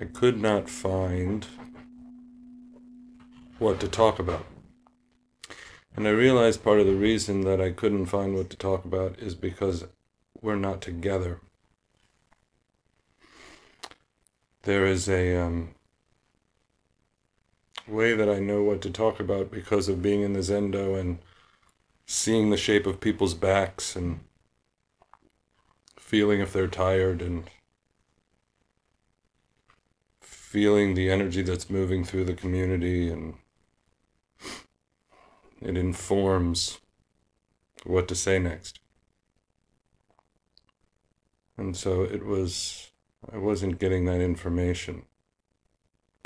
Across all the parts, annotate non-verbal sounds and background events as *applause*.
I could not find what to talk about. And I realized part of the reason that I couldn't find what to talk about is because we're not together. There is a um, way that I know what to talk about because of being in the Zendo and seeing the shape of people's backs and feeling if they're tired and feeling the energy that's moving through the community and it informs what to say next. And so it was, I wasn't getting that information.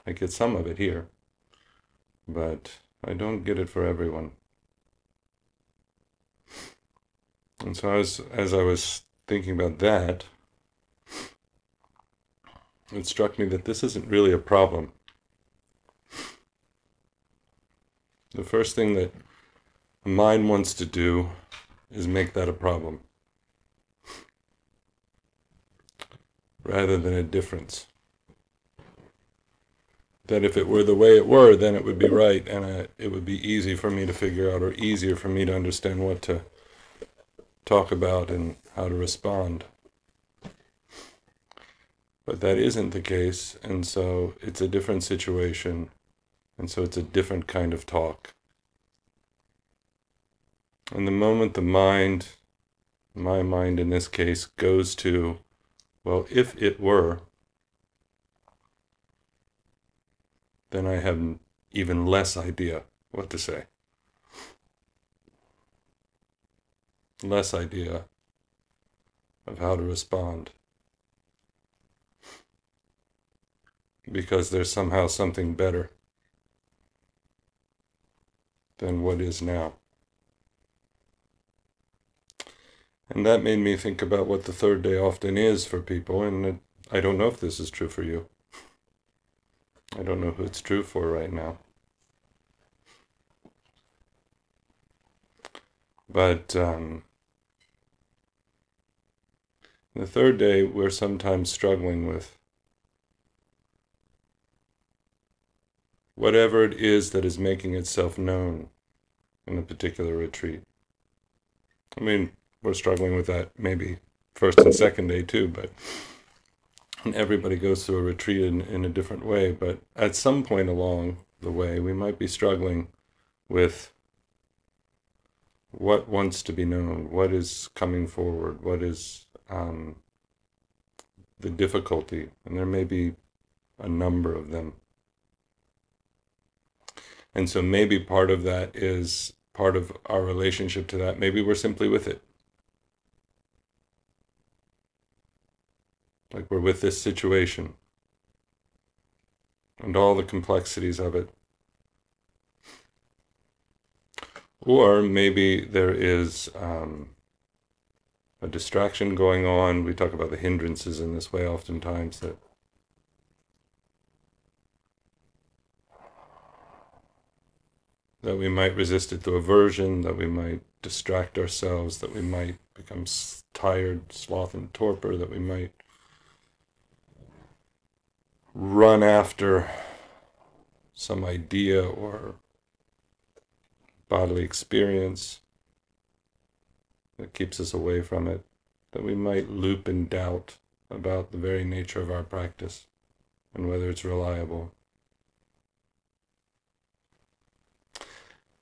I get some of it here, but I don't get it for everyone. And so as as I was thinking about that, it struck me that this isn't really a problem. The first thing that a mind wants to do is make that a problem rather than a difference. That if it were the way it were, then it would be right and uh, it would be easy for me to figure out or easier for me to understand what to talk about and how to respond. But that isn't the case, and so it's a different situation, and so it's a different kind of talk. And the moment the mind, my mind in this case, goes to, well, if it were, then I have even less idea what to say. Less idea of how to respond. Because there's somehow something better than what is now. And that made me think about what the third day often is for people, and it, I don't know if this is true for you. I don't know who it's true for right now. But um, the third day, we're sometimes struggling with whatever it is that is making itself known in a particular retreat. I mean, we're struggling with that maybe first and second day too, but everybody goes through a retreat in, in a different way. But at some point along the way, we might be struggling with what wants to be known, what is coming forward, what is um, the difficulty, and there may be a number of them. And so maybe part of that is part of our relationship to that. Maybe we're simply with it. Like we're with this situation and all the complexities of it. Or maybe there is um, a distraction going on. We talk about the hindrances in this way oftentimes that that we might resist it through aversion, that we might distract ourselves, that we might become tired, sloth, and torpor, that we might run after some idea or bodily experience that keeps us away from it, that we might loop in doubt about the very nature of our practice and whether it's reliable.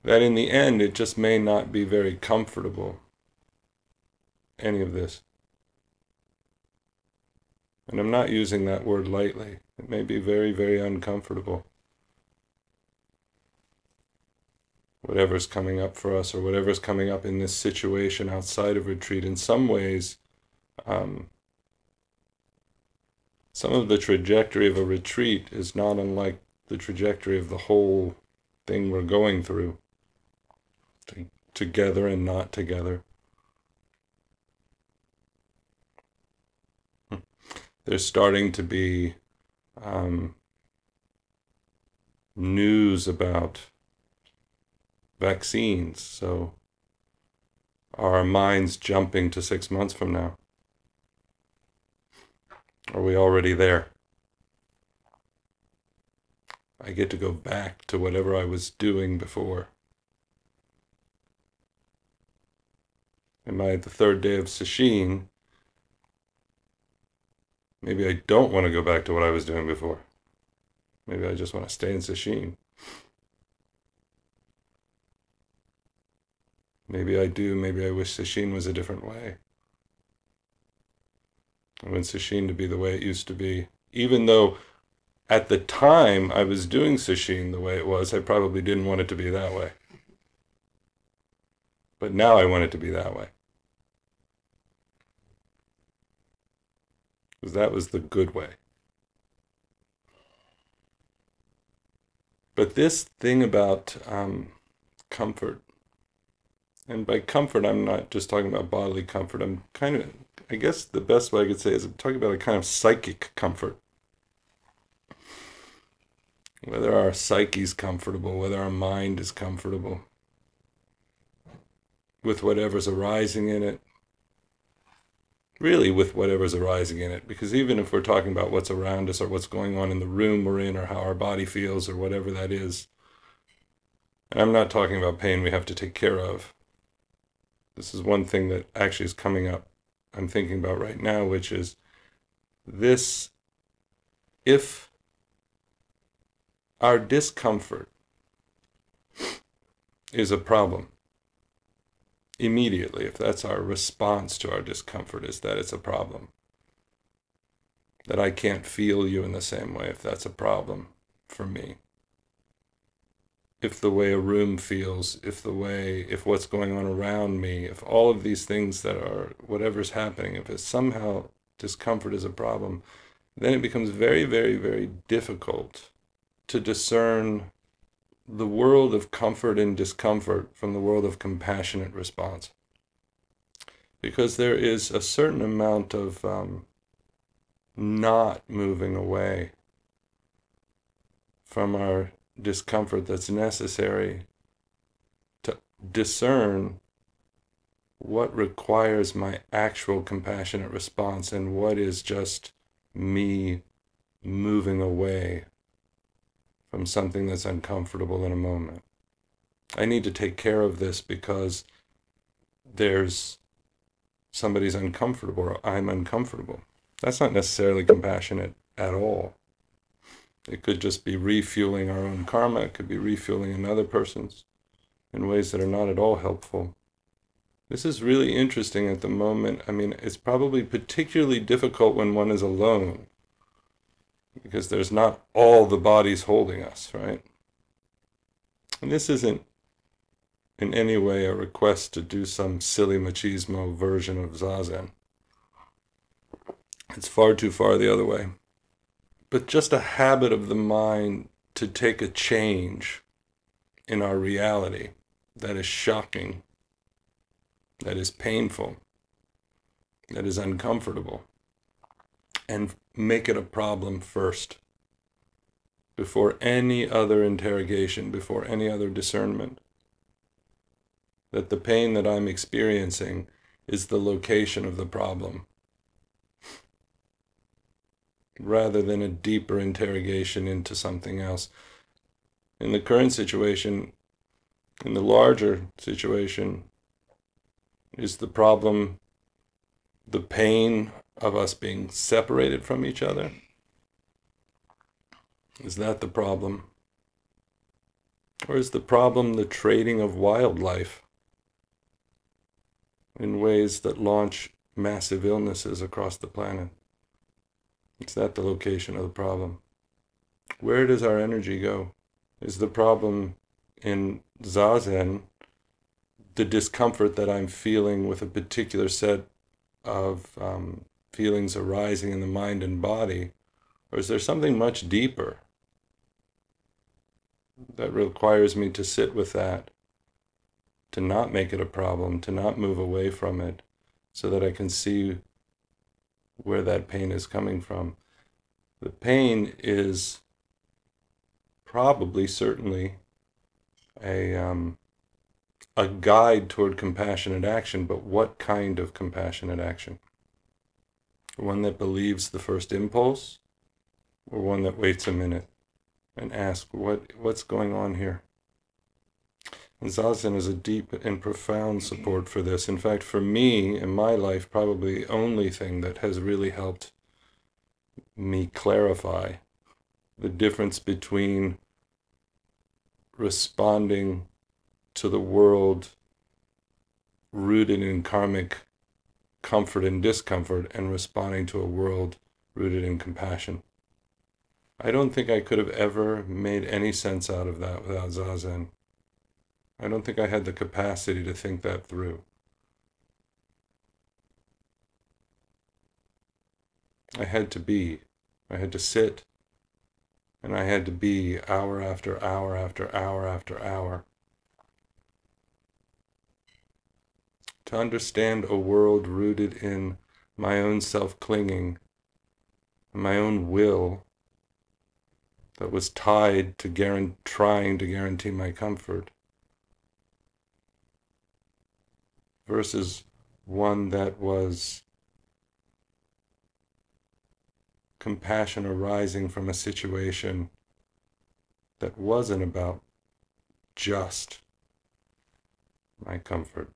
That in the end it just may not be very comfortable, any of this. And I'm not using that word lightly. It may be very, very uncomfortable. Whatever's coming up for us, or whatever's coming up in this situation outside of retreat, in some ways, um, some of the trajectory of a retreat is not unlike the trajectory of the whole thing we're going through together and not together. Hmm. There's starting to be um, news about vaccines. So, are our minds jumping to six months from now? Are we already there? I get to go back to whatever I was doing before. Am I at the third day of Sesshin? Maybe I don't want to go back to what I was doing before. Maybe I just want to stay in Sesshin. Maybe I do. Maybe I wish Sesshin was a different way. I want Sesshin to be the way it used to be. Even though at the time I was doing Sesshin the way it was, I probably didn't want it to be that way. But now I want it to be that way. Because that was the good way. But this thing about um, comfort, and by comfort, I'm not just talking about bodily comfort. I'm kind of, I guess the best way I could say is I'm talking about a kind of psychic comfort. Whether our psyche is comfortable, whether our mind is comfortable with whatever's arising in it, really with whatever's arising in it. Because even if we're talking about what's around us or what's going on in the room we're in or how our body feels or whatever that is, and I'm not talking about pain we have to take care of. This is one thing that actually is coming up, I'm thinking about right now, which is this if our discomfort is a problem, immediately if that's our response to our discomfort is that it's a problem. That i can't feel you in the same way if that's a problem for me. If the way a room feels if the way if what's going on around me if all of these things that are whatever's happening if it's somehow discomfort is a problem then it becomes very very very difficult to discern the world of comfort and discomfort from the world of compassionate response. Because there is a certain amount of um, not moving away from our discomfort that's necessary to discern what requires my actual compassionate response and what is just me moving away from something that's uncomfortable in a moment. I need to take care of this because there's somebody's uncomfortable or I'm uncomfortable. That's not necessarily compassionate at all. It could just be refueling our own karma, it could be refueling another person's in ways that are not at all helpful. This is really interesting at the moment. I mean, it's probably particularly difficult when one is alone because there's not all the bodies holding us, right? And this isn't in any way a request to do some silly machismo version of Zazen. It's far too far the other way. But just a habit of the mind to take a change in our reality that is shocking, that is painful, that is uncomfortable, and make it a problem first before any other interrogation, before any other discernment. That the pain that I'm experiencing is the location of the problem, rather than a deeper interrogation into something else. In the current situation, in the larger situation, is the problem the pain of us being separated from each other? Is that the problem? Or is the problem the trading of wildlife in ways that launch massive illnesses across the planet? Is that the location of the problem? Where does our energy go? Is the problem in Zazen the discomfort that I'm feeling with a particular set of um, feelings arising in the mind and body? Or is there something much deeper that requires me to sit with that, to not make it a problem, to not move away from it, so that I can see where that pain is coming from? The pain is probably, certainly, a, um, a guide toward compassionate action, but what kind of compassionate action? One that believes the first impulse, or one that waits a minute and ask what what's going on here. And Zazen is a deep and profound support for this. In fact, for me in my life, probably the only thing that has really helped me clarify the difference between responding to the world rooted in karmic comfort and discomfort and responding to a world rooted in compassion. I don't think I could have ever made any sense out of that without Zazen. I don't think I had the capacity to think that through. I had to be. I had to sit. And I had to be hour after hour after hour after hour. To understand a world rooted in my own self clinging, my own will that was tied to guarant- trying to guarantee my comfort versus one that was compassion arising from a situation that wasn't about just my comfort.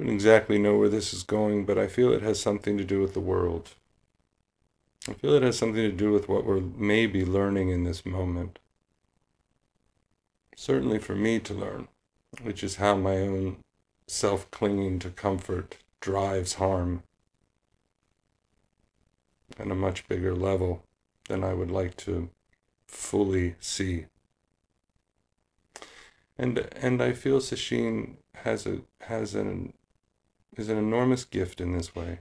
I don't exactly know where this is going, but I feel it has something to do with the world. I feel it has something to do with what we're maybe learning in this moment. Certainly for me to learn, which is how my own self clinging to comfort drives harm at a much bigger level than I would like to fully see. And and I feel Sesshin has a has an is an enormous gift in this way.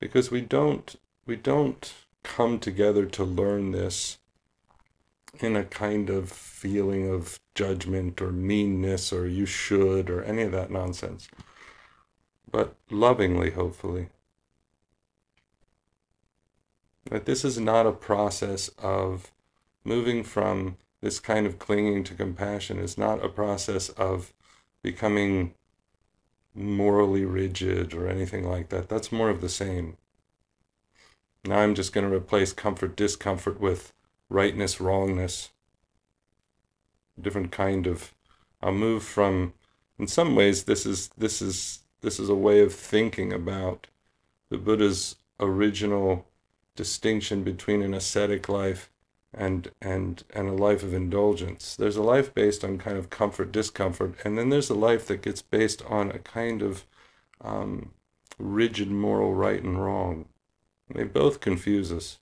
Because we don't we don't come together to learn this in a kind of feeling of judgment or meanness or you should or any of that nonsense. But lovingly, hopefully. That this is not a process of moving from this kind of clinging to compassion is not a process of becoming morally rigid or anything like that. That's more of the same. Now I'm just going to replace comfort, discomfort with rightness, wrongness. Different kind of. I'll move from. In some ways, this is this is this is a way of thinking about the Buddha's original distinction between an ascetic life and and and a life of indulgence. There's a life based on kind of comfort, discomfort, and then there's a life that gets based on a kind of um, rigid moral right and wrong. They both confuse us.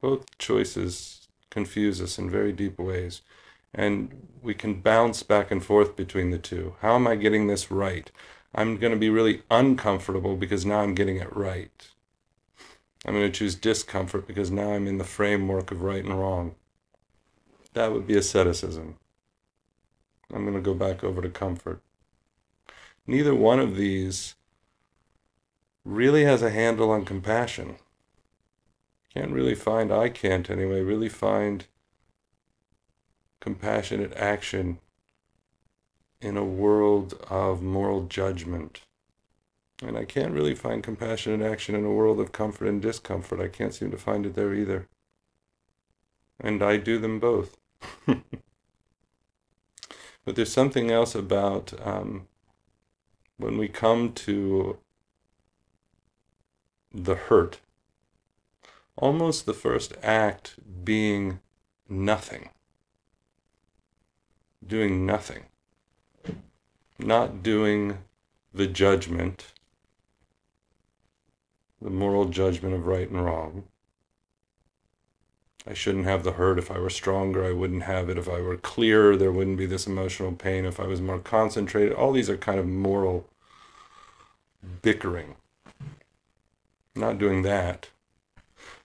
Both choices confuse us in very deep ways. And we can bounce back and forth between the two. How am I getting this right? I'm going to be really uncomfortable because now I'm getting it right. I'm going to choose discomfort because now I'm in the framework of right and wrong. That would be asceticism. I'm going to go back over to comfort. Neither one of these really has a handle on compassion. Can't really find, I can't anyway, really find compassionate action in a world of moral judgment. And I can't really find compassionate action in a world of comfort and discomfort. I can't seem to find it there either. And I do them both. *laughs* but there's something else about um, when we come to the hurt, almost the first act being nothing, doing nothing, not doing the judgment the moral judgment of right and wrong. I shouldn't have the hurt. If I were stronger, I wouldn't have it. If I were clearer, there wouldn't be this emotional pain. If I was more concentrated, all these are kind of moral bickering. Not doing that.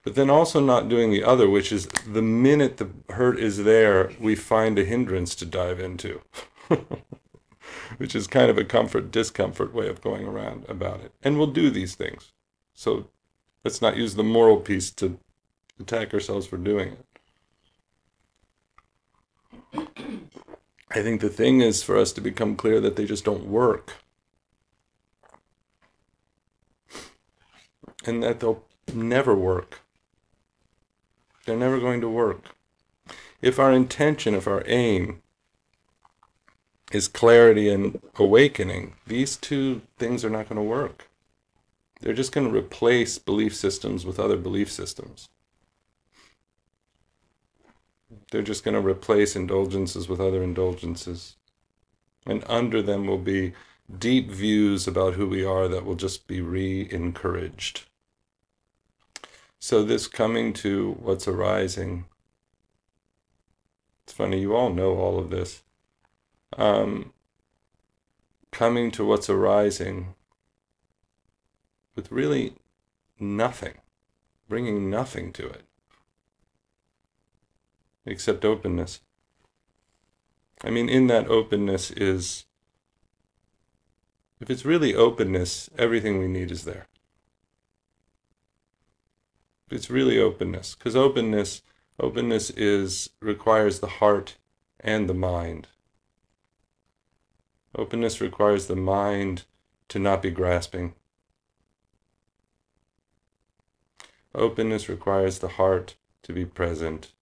But then also not doing the other, which is the minute the hurt is there, we find a hindrance to dive into. *laughs* which is kind of a comfort discomfort way of going around about it. And we'll do these things. So let's not use the moral piece to attack ourselves for doing it. I think the thing is for us to become clear that they just don't work. And that they'll never work. they're never going to work. If our intention, if our aim is clarity and awakening, these two things are not going to work. They're just going to replace belief systems with other belief systems. They're just going to replace indulgences with other indulgences. And under them will be deep views about who we are that will just be re encouraged. So, this coming to what's arising, it's funny, you all know all of this. Um, coming to what's arising with really nothing, bringing nothing to it except openness. I mean, in that openness is, if it's really openness, everything we need is there. It's really openness, because openness, openness is requires the heart and the mind. Openness requires the mind to not be grasping. Openness requires the heart to be present,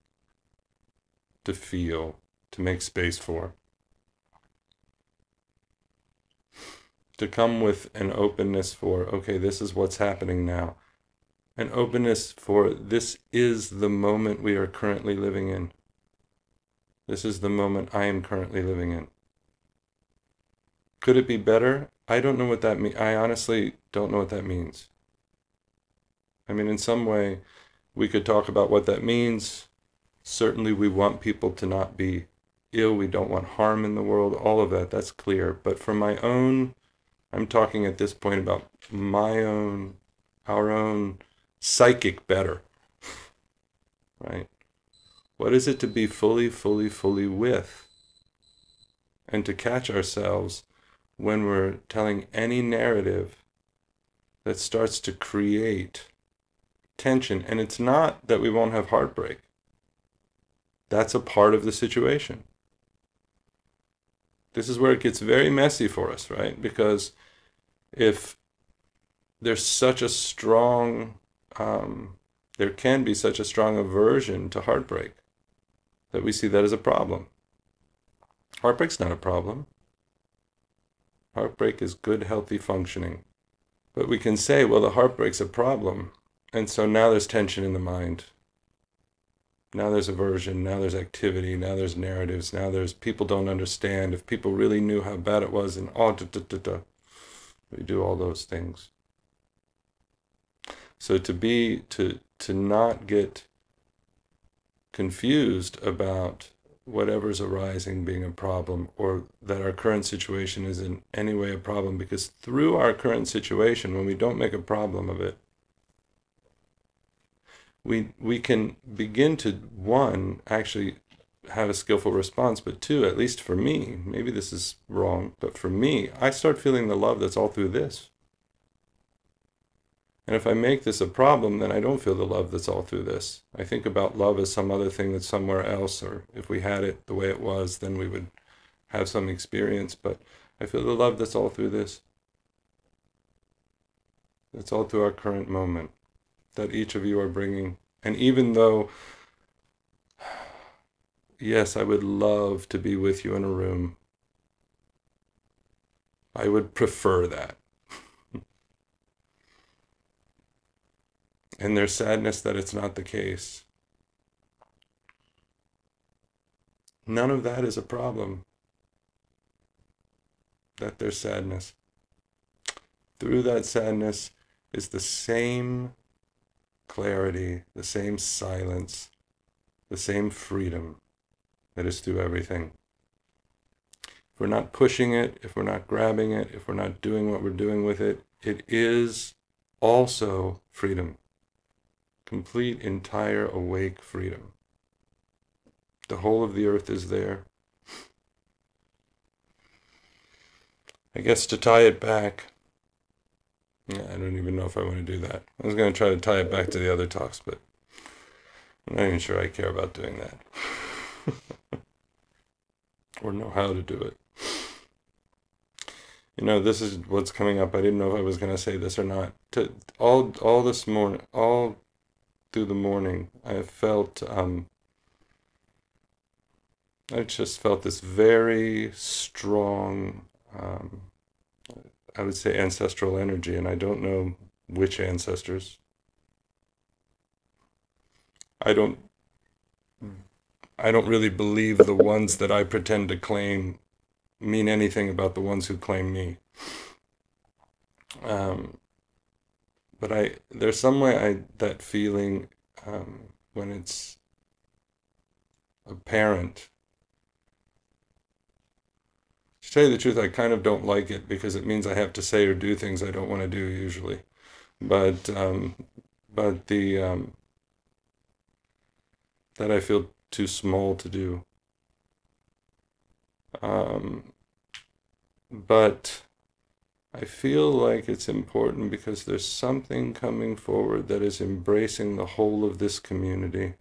to feel, to make space for. To come with an openness for, okay, this is what's happening now. An openness for this is the moment we are currently living in. This is the moment I am currently living in. Could it be better? I don't know what that means. I honestly don't know what that means. I mean, in some way, we could talk about what that means. Certainly, we want people to not be ill. We don't want harm in the world. All of that, that's clear. But for my own, I'm talking at this point about my own, our own psychic better. *laughs* right? What is it to be fully, fully, fully with? And to catch ourselves when we're telling any narrative that starts to create tension. And it's not that we won't have heartbreak, that's a part of the situation. This is where it gets very messy for us, right? Because if there's such a strong, um, there can be such a strong aversion to heartbreak that we see that as a problem. Heartbreak's not a problem. Heartbreak is good, healthy functioning. But we can say, well, the heartbreak's a problem. And so now there's tension in the mind. Now there's aversion. Now there's activity. Now there's narratives. Now there's people don't understand. If people really knew how bad it was, and oh, da, da, da, da. we do all those things. So to be to to not get confused about whatever's arising being a problem or that our current situation is in any way a problem because through our current situation when we don't make a problem of it we we can begin to one actually have a skillful response but two at least for me maybe this is wrong but for me i start feeling the love that's all through this and if I make this a problem, then I don't feel the love that's all through this. I think about love as some other thing that's somewhere else, or if we had it the way it was, then we would have some experience. But I feel the love that's all through this. That's all through our current moment that each of you are bringing. And even though, yes, I would love to be with you in a room, I would prefer that. *laughs* and their sadness that it's not the case. None of that is a problem. That there's sadness. Through that sadness is the same clarity, the same silence, the same freedom that is through everything. If we're not pushing it, if we're not grabbing it, if we're not doing what we're doing with it, it is also freedom complete, entire, awake freedom. The whole of the earth is there. I guess to tie it back, yeah, I don't even know if I want to do that. I was going to try to tie it back to the other talks, but I'm not even sure I care about doing that. *laughs* or know how to do it. You know, this is what's coming up. I didn't know if I was going to say this or not. To all all this morning, all through the morning, I felt um, I just felt this very strong, um, I would say, ancestral energy, and I don't know which ancestors. I don't. I don't really believe the ones that I pretend to claim mean anything about the ones who claim me. Um, but I, there's some way I that feeling um, when it's apparent to tell you the truth, I kind of don't like it because it means I have to say or do things I don't want to do usually. But um, but the um, that I feel too small to do. Um, but I feel like it's important because there's something coming forward that is embracing the whole of this community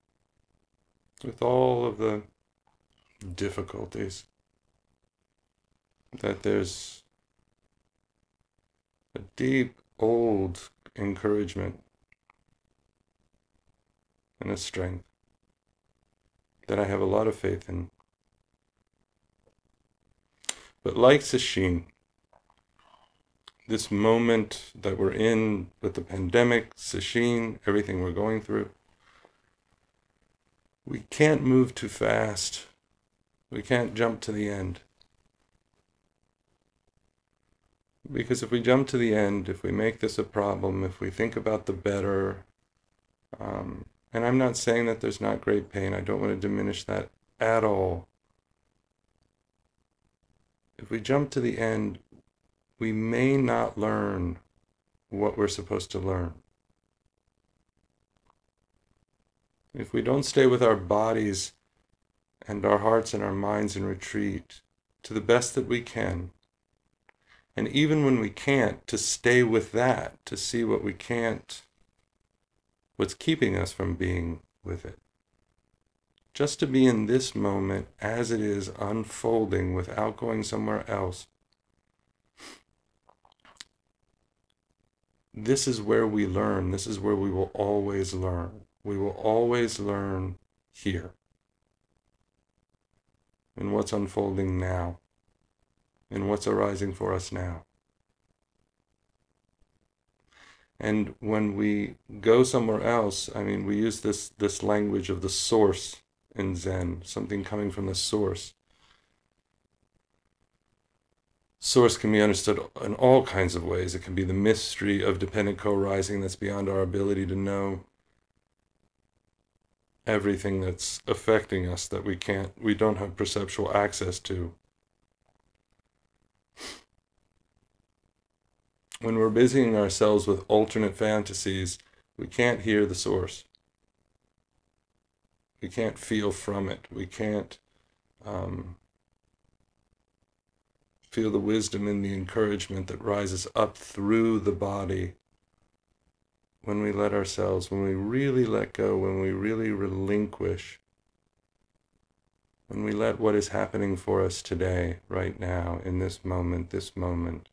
with all of the difficulties that there's a deep, old encouragement and a strength that I have a lot of faith in. But like Sesshin, this moment that we're in with the pandemic, Sesshin, everything we're going through, we can't move too fast. We can't jump to the end. Because if we jump to the end, if we make this a problem, if we think about the better, um, and I'm not saying that there's not great pain, I don't want to diminish that at all. If we jump to the end, we may not learn what we're supposed to learn. If we don't stay with our bodies and our hearts and our minds in retreat to the best that we can, and even when we can't, to stay with that, to see what we can't, what's keeping us from being with it. Just to be in this moment as it is unfolding without going somewhere else. This is where we learn. This is where we will always learn. We will always learn here in what's unfolding now in what's arising for us now. And when we go somewhere else, I mean, we use this, this language of the source in Zen, something coming from the source. Source can be understood in all kinds of ways. It can be the mystery of dependent co arising that's beyond our ability to know everything that's affecting us that we can't, we don't have perceptual access to. When we're busying ourselves with alternate fantasies, we can't hear the source. We can't feel from it. We can't um, feel the wisdom and the encouragement that rises up through the body when we let ourselves, when we really let go, when we really relinquish, when we let what is happening for us today, right now, in this moment, this moment,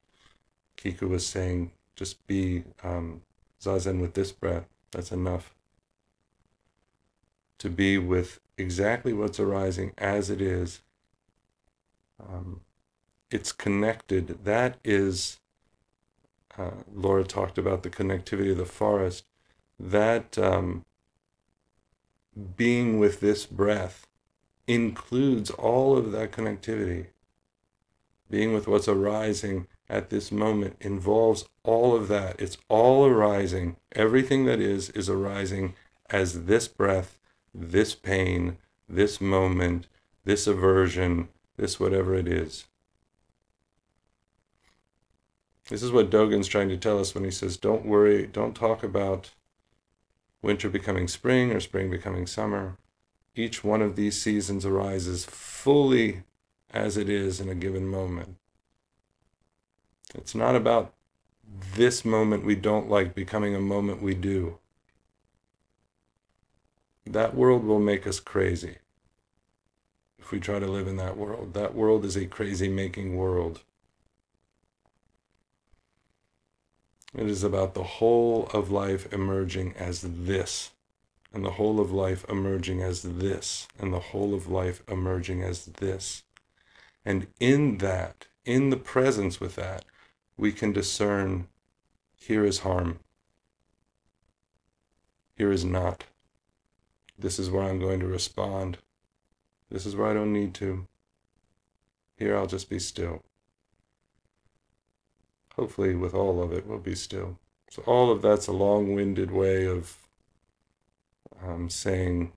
Kiku was saying, just be um, zazen with this breath. That's enough. To be with exactly what's arising as it is. Um, it's connected. That is, uh, Laura talked about the connectivity of the forest. That um, being with this breath includes all of that connectivity. Being with what's arising at this moment involves all of that. It's all arising. Everything that is, is arising as this breath, this pain, this moment, this aversion, this whatever it is. This is what Dogen's trying to tell us when he says, don't worry, don't talk about winter becoming spring or spring becoming summer. Each one of these seasons arises fully as it is in a given moment. It's not about this moment we don't like becoming a moment we do. That world will make us crazy if we try to live in that world. That world is a crazy making world. It is about the whole of life emerging as this, and the whole of life emerging as this, and the whole of life emerging as this. And in that, in the presence with that, we can discern here is harm, here is not. This is where I'm going to respond. This is where I don't need to. Here I'll just be still. Hopefully, with all of it, we'll be still. So, all of that's a long winded way of um, saying,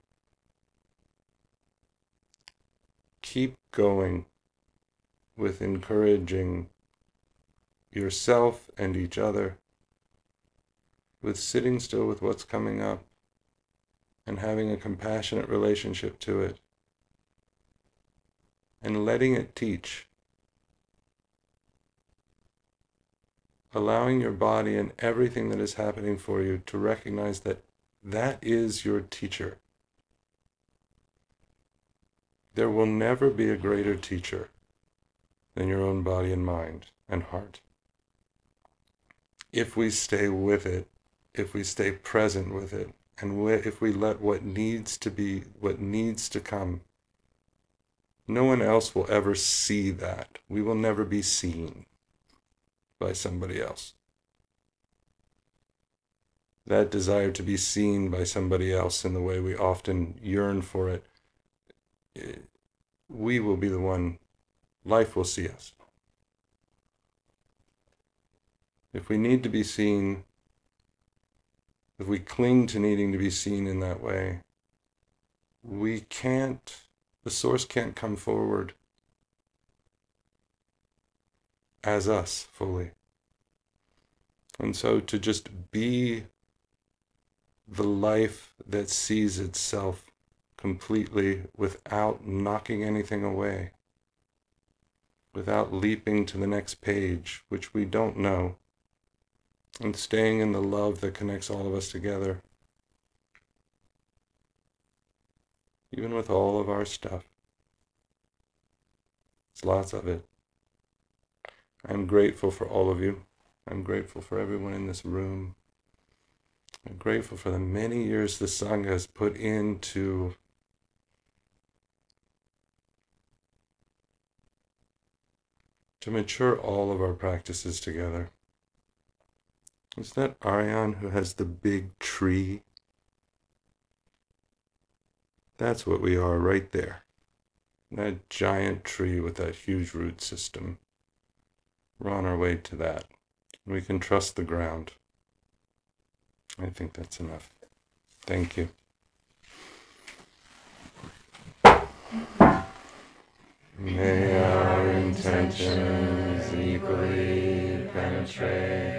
keep going with encouraging yourself and each other, with sitting still with what's coming up and having a compassionate relationship to it and letting it teach. Allowing your body and everything that is happening for you to recognize that that is your teacher. There will never be a greater teacher than your own body and mind and heart. If we stay with it, if we stay present with it, and if we let what needs to be, what needs to come, no one else will ever see that. We will never be seen by somebody else. That desire to be seen by somebody else in the way we often yearn for it, eh, we will be the one, life will see us. If we need to be seen, if we cling to needing to be seen in that way, we can't, the source can't come forward as us fully. And so to just be the life that sees itself completely without knocking anything away, without leaping to the next page, which we don't know, and staying in the love that connects all of us together. Even with all of our stuff. It's lots of it. I'm grateful for all of you. I'm grateful for everyone in this room. I'm grateful for the many years the Sangha has put into to mature all of our practices together. Is that Ariane who has the big tree? That's what we are right there. That giant tree with that huge root system. We're on our way to that. We can trust the ground. I think that's enough. Thank you. May our intentions equally penetrate